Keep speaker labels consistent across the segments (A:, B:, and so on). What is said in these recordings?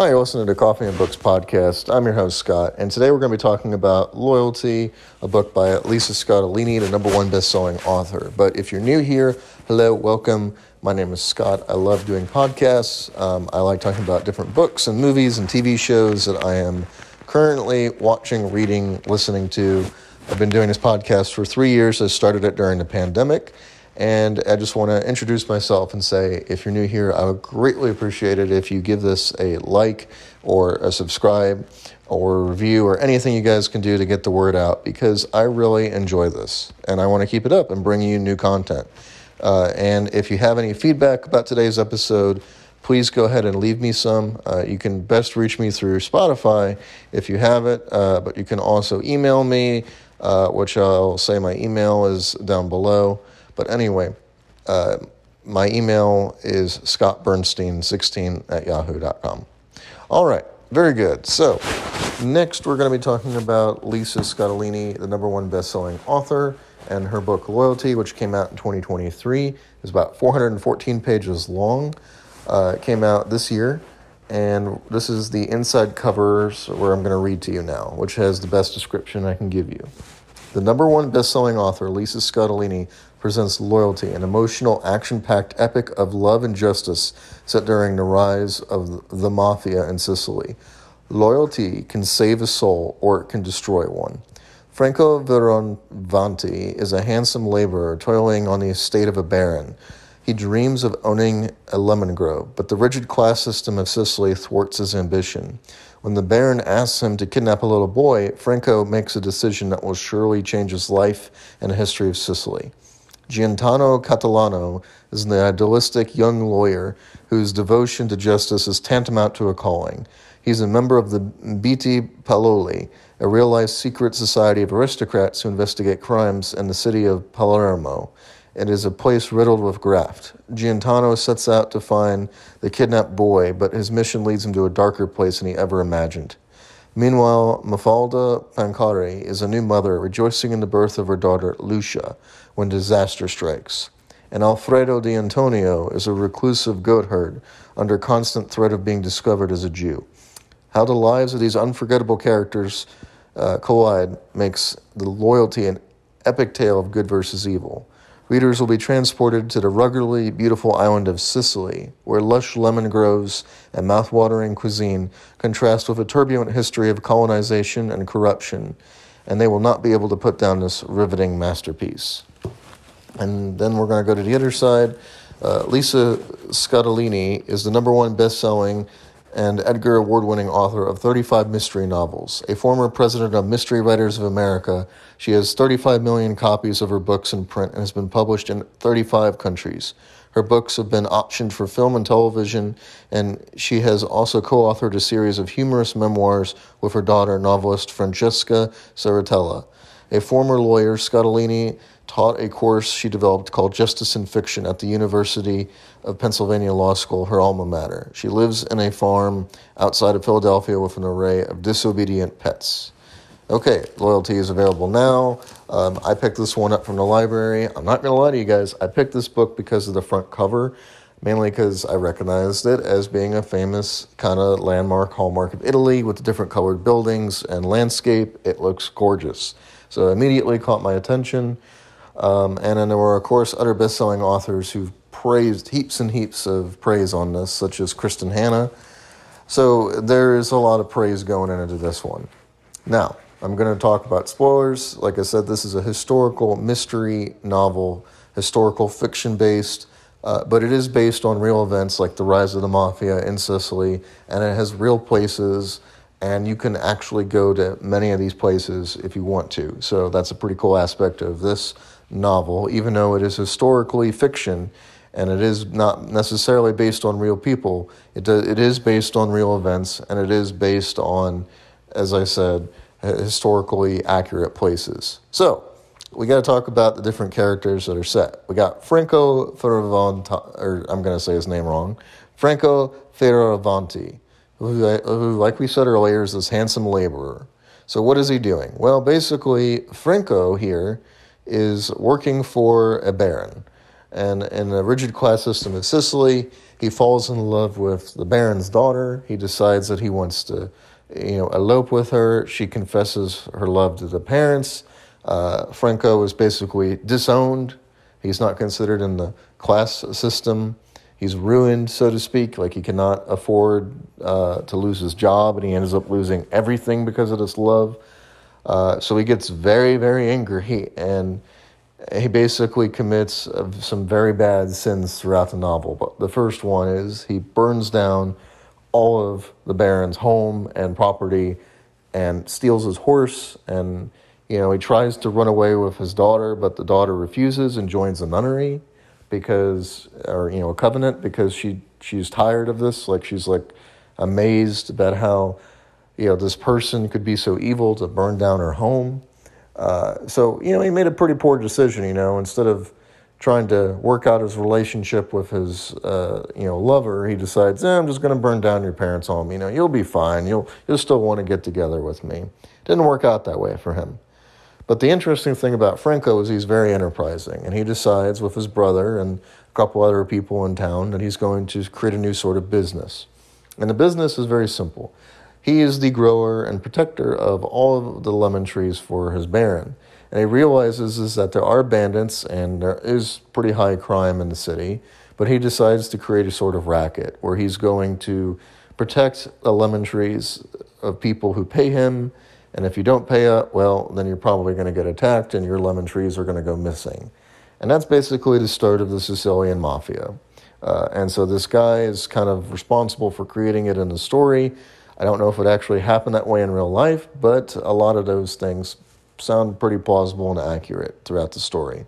A: Hi, you're listening to Coffee and Books podcast. I'm your host, Scott, and today we're going to be talking about Loyalty, a book by Lisa Scottoline, the number one best-selling author. But if you're new here, hello, welcome. My name is Scott. I love doing podcasts. Um, I like talking about different books and movies and TV shows that I am currently watching, reading, listening to. I've been doing this podcast for three years. I started it during the pandemic. And I just want to introduce myself and say if you're new here, I would greatly appreciate it if you give this a like or a subscribe or review or anything you guys can do to get the word out because I really enjoy this and I want to keep it up and bring you new content. Uh, and if you have any feedback about today's episode, please go ahead and leave me some. Uh, you can best reach me through Spotify if you have it, uh, but you can also email me, uh, which I'll say my email is down below. But anyway, uh, my email is scottbernstein16 at yahoo.com. All right, very good. So, next we're going to be talking about Lisa Scottoline, the number one best-selling author, and her book Loyalty, which came out in 2023. is about 414 pages long. Uh, it came out this year, and this is the inside covers where I'm going to read to you now, which has the best description I can give you. The number one best-selling author, Lisa Scottoline, presents Loyalty, an emotional, action packed epic of love and justice set during the rise of the mafia in Sicily. Loyalty can save a soul or it can destroy one. Franco Fioravanti is a handsome laborer toiling on the estate of a baron. He dreams of owning a lemon grove, but the rigid class system of Sicily thwarts his ambition. When the Baron asks him to kidnap a little boy, Franco makes a decision that will surely change his life and the history of Sicily. Gaetano Catalano is an idealistic young lawyer whose devotion to justice is tantamount to a calling. He's a member of the Beati Paoli, a real life secret society of aristocrats who investigate crimes in the city of Palermo. It is a place riddled with graft. Gaetano sets out to find the kidnapped boy, but his mission leads him to a darker place than he ever imagined. Meanwhile, Mafalda Pancari is a new mother rejoicing in the birth of her daughter Lucia when disaster strikes. And Alfredo de Antonio is a reclusive goatherd under constant threat of being discovered as a Jew. How the lives of these unforgettable characters uh, collide makes the loyalty an epic tale of good versus evil. Readers will be transported to the ruggedly beautiful island of Sicily, where lush lemon groves and mouth-watering cuisine contrast with a turbulent history of colonization and corruption, and they will not be able to put down this riveting masterpiece. And then we're going to go to the other side. Uh, Lisa Scottoline is the number one best-selling and Edgar Award winning author of 35 mystery novels. A former president of Mystery Writers of America, she has 35 million copies of her books in print and has been published in 35 countries. Her books have been optioned for film and television, and she has also co authored a series of humorous memoirs with her daughter, novelist Francesca Serritella. A former lawyer, Scottoline taught a course she developed called Justice in Fiction at the University of Pennsylvania Law School, her alma mater. She lives in a farm outside of Philadelphia with an array of disobedient pets. Okay, Loyalty is available now. Um, I picked this one up from the library. I'm not going to lie to you guys, I picked this book because of the front cover, mainly because I recognized it as being a famous kind of landmark hallmark of Italy with the different colored buildings and landscape. It looks gorgeous. So it immediately caught my attention. Um, and then there were, of course, other best selling authors who've praised heaps and heaps of praise on this, such as Kristin Hannah. So there is a lot of praise going into this one. Now, I'm going to talk about spoilers. Like I said, this is a historical mystery novel, historical fiction based, uh, but it is based on real events like the rise of the mafia in Sicily, and it has real places, and you can actually go to many of these places if you want to. So that's a pretty cool aspect of this novel, even though it is historically fiction and it is not necessarily based on real people. It, do, it is based on real events and it is based on, as I said, historically accurate places. So, we got to talk about the different characters that are set. We got Franco Fioravanti, or I'm going to say his name wrong, Franco Fioravanti, who, who, like we said earlier, is this handsome laborer. So, what is he doing? Well, basically, Franco here is working for a baron. And in a rigid class system in Sicily, he falls in love with the Baron's daughter. He decides that he wants to, you know, elope with her. She confesses her love to the parents. Uh, Franco is basically disowned. He's not considered in the class system. He's ruined, so to speak. Like he cannot afford uh, to lose his job, and he ends up losing everything because of this love. Uh, so he gets very, very angry, and he basically commits some very bad sins throughout the novel. But the first one is he burns down all of the Baron's home and property, and steals his horse and you know, he tries to run away with his daughter, but the daughter refuses and joins a nunnery because, or, you know, a covenant because she, she's tired of this. Like, she's like amazed about how, you know, this person could be so evil to burn down her home. Uh, so, you know, he made a pretty poor decision, you know, instead of trying to work out his relationship with his, uh, you know, lover, he decides, eh, I'm just going to burn down your parents' home. You know, you'll be fine. You'll, you'll still want to get together with me. Didn't work out that way for him. But the interesting thing about Franco is he's very enterprising, and he decides with his brother and a couple other people in town that he's going to create a new sort of business. And the business is very simple. He is the grower and protector of all of the lemon trees for his baron. And he realizes is that there are bandits and there is pretty high crime in the city, but he decides to create a sort of racket where he's going to protect the lemon trees of people who pay him and if you don't pay up, well, then you're probably going to get attacked and your lemon trees are going to go missing. And that's basically the start of the Sicilian mafia. Uh, and so this guy is kind of responsible for creating it in the story. I don't know if it actually happened that way in real life, but a lot of those things sound pretty plausible and accurate throughout the story.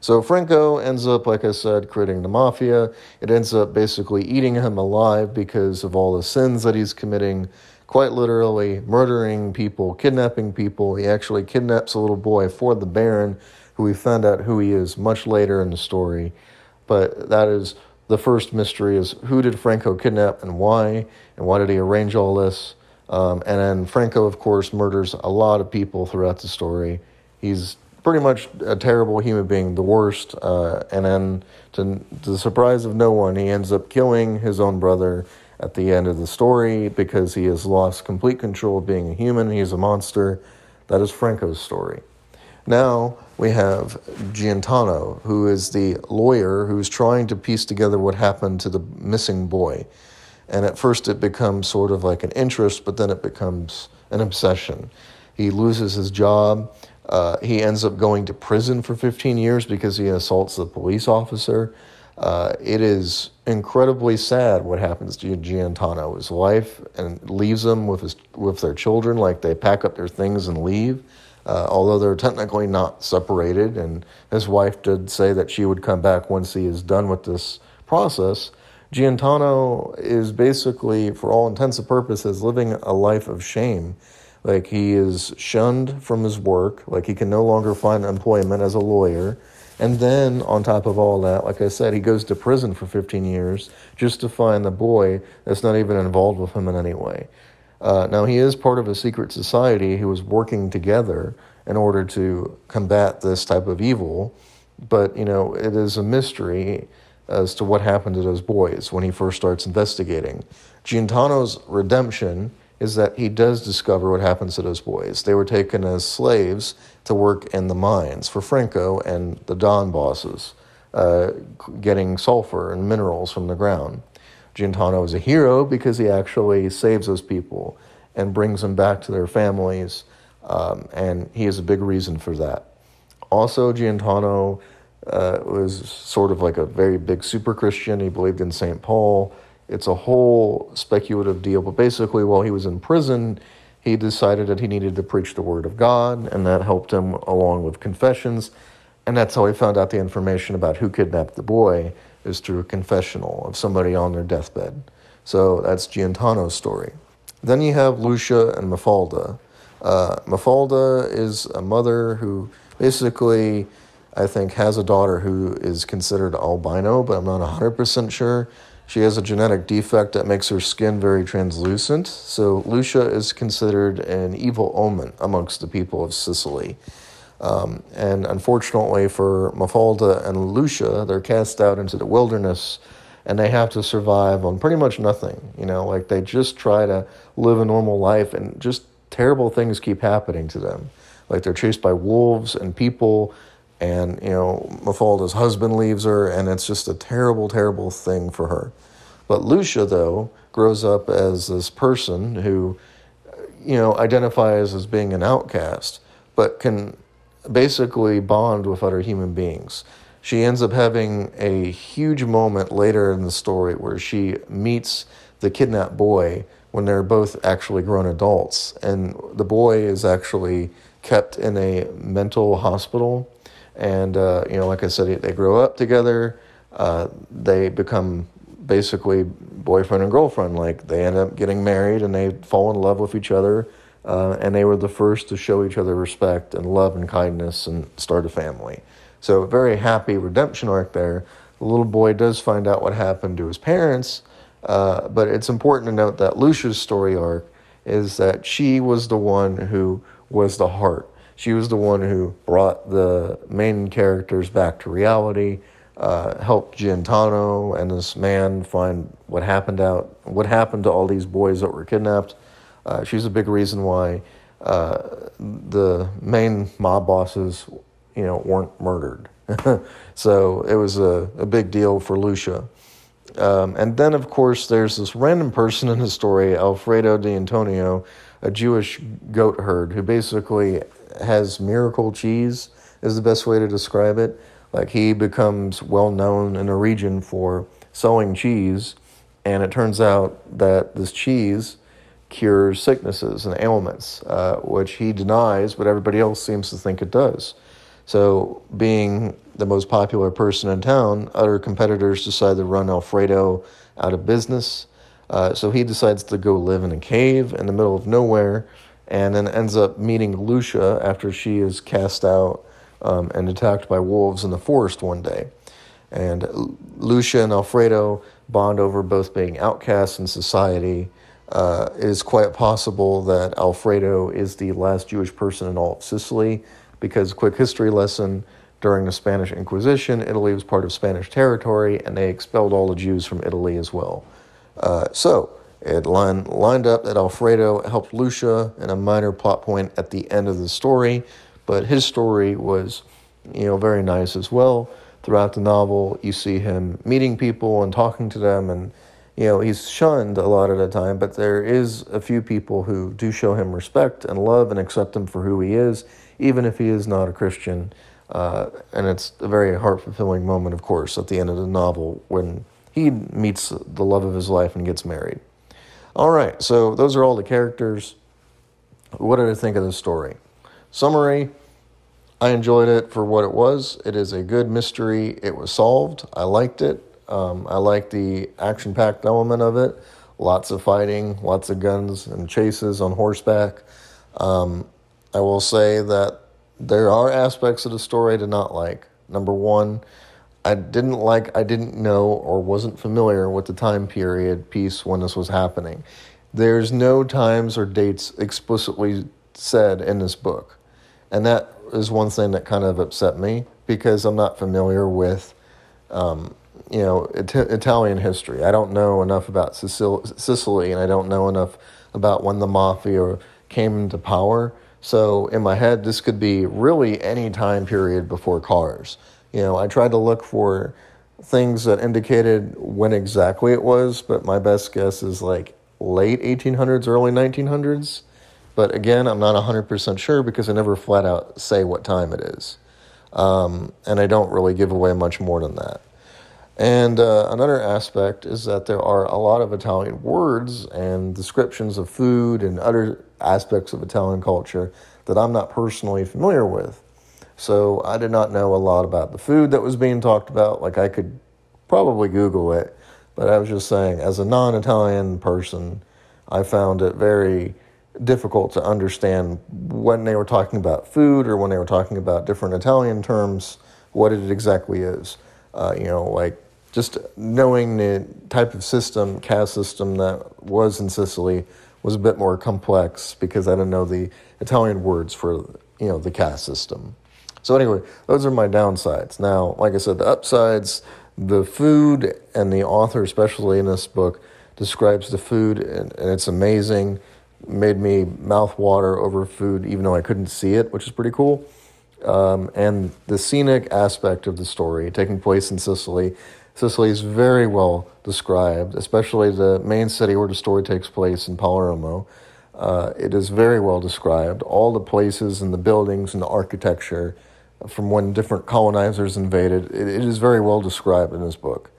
A: So Franco ends up, like I said, creating the mafia. It ends up basically eating him alive because of all the sins that he's committing quite literally murdering people, kidnapping people. He actually kidnaps a little boy for the Baron, who we find out who he is much later in the story. But that is the first mystery is who did Franco kidnap and why, and why did he arrange all this? Um, and then Franco, of course, murders a lot of people throughout the story. He's pretty much a terrible human being, the worst. Uh, and then, to, to the surprise of no one, he ends up killing his own brother at the end of the story because he has lost complete control of being a human. He's a monster. That is Franco's story. Now we have Giantano, who is the lawyer who's trying to piece together what happened to the missing boy. And at first it becomes sort of like an interest, but then it becomes an obsession. He loses his job. Uh, he ends up going to prison for 15 years because he assaults the police officer. Uh, it is incredibly sad what happens to Giantano. His wife and leaves him with his with their children, like they pack up their things and leave. Uh, although they're technically not separated, and his wife did say that she would come back once he is done with this process. Giantano is basically, for all intents and purposes, living a life of shame. Like he is shunned from his work, like he can no longer find employment as a lawyer. And then, on top of all that, like I said, he goes to prison for 15 years just to find the boy that's not even involved with him in any way. Uh, now, he is part of a secret society who is working together in order to combat this type of evil, but, you know, it is a mystery as to what happened to those boys when he first starts investigating. Giantano's redemption is that he does discover what happens to those boys. They were taken as slaves to work in the mines for Franco and the Don bosses, uh, getting sulfur and minerals from the ground. Giantano is a hero because he actually saves those people and brings them back to their families, um, and he is a big reason for that. Also, Giantano uh, was sort of like a very big super Christian. He believed in St. Paul. It's a whole speculative deal, but basically, while he was in prison, he decided that he needed to preach the word of God, and that helped him along with confessions. And that's how he found out the information about who kidnapped the boy is through a confessional of somebody on their deathbed. So that's Giantano's story. Then you have Lucia and Mafalda. Uh, Mafalda is a mother who basically, I think, has a daughter who is considered albino, but I'm not 100% sure. She has a genetic defect that makes her skin very translucent, so Lucia is considered an evil omen amongst the people of Sicily. Um, and unfortunately for Mafalda and Lucia, they're cast out into the wilderness and they have to survive on pretty much nothing. You know, like they just try to live a normal life and just terrible things keep happening to them. Like they're chased by wolves and people, and, you know, Mafalda's husband leaves her, and it's just a terrible, terrible thing for her. But Lucia, though, grows up as this person who, you know, identifies as being an outcast, but can basically bond with other human beings. She ends up having a huge moment later in the story where she meets the kidnapped boy when they're both actually grown adults. And the boy is actually kept in a mental hospital. And, uh, you know, like I said, they grow up together. Uh, they become basically boyfriend and girlfriend. Like they end up getting married and they fall in love with each other. Uh, and they were the first to show each other respect and love and kindness and start a family. So, very happy redemption arc there. The little boy does find out what happened to his parents, uh, but it's important to note that Lucia's story arc is that she was the one who was the heart. She was the one who brought the main characters back to reality, uh, helped Giantano and this man find what happened out, what happened to all these boys that were kidnapped. Uh, she's a big reason why uh, the main mob bosses you know, weren't murdered. so it was a, a big deal for Lucia. Um, and then, of course, there's this random person in the story, Alfredo de Antonio, a Jewish goat herd who basically has miracle cheese, is the best way to describe it. Like he becomes well known in a region for selling cheese, and it turns out that this cheese cures sicknesses and ailments, uh, which he denies, but everybody else seems to think it does. So, being the most popular person in town, other competitors decide to run Alfredo out of business. Uh, so he decides to go live in a cave in the middle of nowhere and then ends up meeting Lucia after she is cast out um, and attacked by wolves in the forest one day. And Lucia and Alfredo bond over both being outcasts in society. Uh, it is quite possible that Alfredo is the last Jewish person in all of Sicily because, quick history lesson, during the Spanish Inquisition, Italy was part of Spanish territory and they expelled all the Jews from Italy as well. Uh, so, it line, lined up that Alfredo helped Lucia in a minor plot point at the end of the story, but his story was, you know, very nice as well. Throughout the novel, you see him meeting people and talking to them, and you know he's shunned a lot of the time. But there is a few people who do show him respect and love and accept him for who he is, even if he is not a Christian. Uh, and it's a very heart fulfilling moment, of course, at the end of the novel when he meets the love of his life and gets married. All right, so those are all the characters. What did I think of the story? Summary I enjoyed it for what it was. It is a good mystery. It was solved. I liked it. Um, I liked the action packed element of it. Lots of fighting, lots of guns and chases on horseback. Um, I will say that there are aspects of the story I did not like. Number one, I didn't like, I didn't know or wasn't familiar with the time period piece when this was happening. There's no times or dates explicitly said in this book. And that is one thing that kind of upset me because I'm not familiar with, um, you know, it- Italian history. I don't know enough about Sicily and I don't know enough about when the mafia came into power so in my head, this could be really any time period before cars. You know, I tried to look for things that indicated when exactly it was, but my best guess is like late 1800s, early 1900s. But again, I'm not 100% sure because I never flat out say what time it is. Um, and I don't really give away much more than that. And uh, another aspect is that there are a lot of Italian words and descriptions of food and other aspects of Italian culture that I'm not personally familiar with. So I did not know a lot about the food that was being talked about. Like I could probably Google it, but I was just saying, as a non Italian person, I found it very difficult to understand when they were talking about food or when they were talking about different Italian terms, what it exactly is. Uh, you know, like just knowing the type of system, caste system that was in Sicily was a bit more complex because I didn't know the Italian words for you know the caste system. So anyway, those are my downsides. Now, like I said, the upsides, the food and the author, especially in this book, describes the food and, and it's amazing. Made me mouth water over food, even though I couldn't see it, which is pretty cool. Um, and the scenic aspect of the story, taking place in Sicily, Sicily is very well described, especially the main city where the story takes place in Palermo. Uh, it is very well described. All the places and the buildings and the architecture from when different colonizers invaded, it, it is very well described in this book.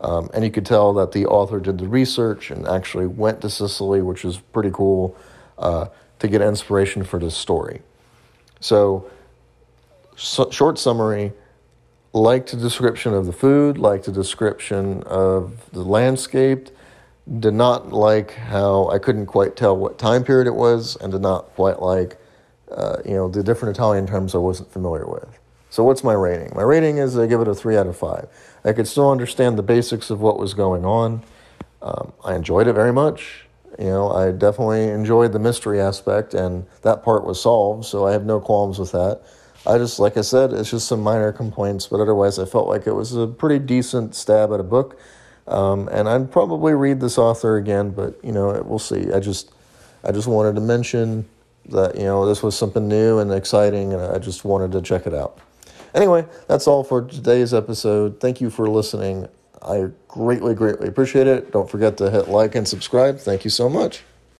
A: Um, and you could tell that the author did the research and actually went to Sicily, which is pretty cool, uh, to get inspiration for this story. So, so, short summary liked the description of the food, liked the description of the landscape, did not like how I couldn't quite tell what time period it was, and did not quite like, uh, you know, the different Italian terms I wasn't familiar with. So what's my rating? My rating is I give it a three out of five. I could still understand the basics of what was going on. Um, I enjoyed it very much. You know, I definitely enjoyed the mystery aspect, and that part was solved, so I have no qualms with that. I just, like I said, it's just some minor complaints, but otherwise, I felt like it was a pretty decent stab at a book. Um, and I'd probably read this author again, but you know, we'll see. I just, I just wanted to mention that you know this was something new and exciting, and I just wanted to check it out. Anyway, that's all for today's episode. Thank you for listening. I greatly, greatly appreciate it. Don't forget to hit like and subscribe. Thank you so much.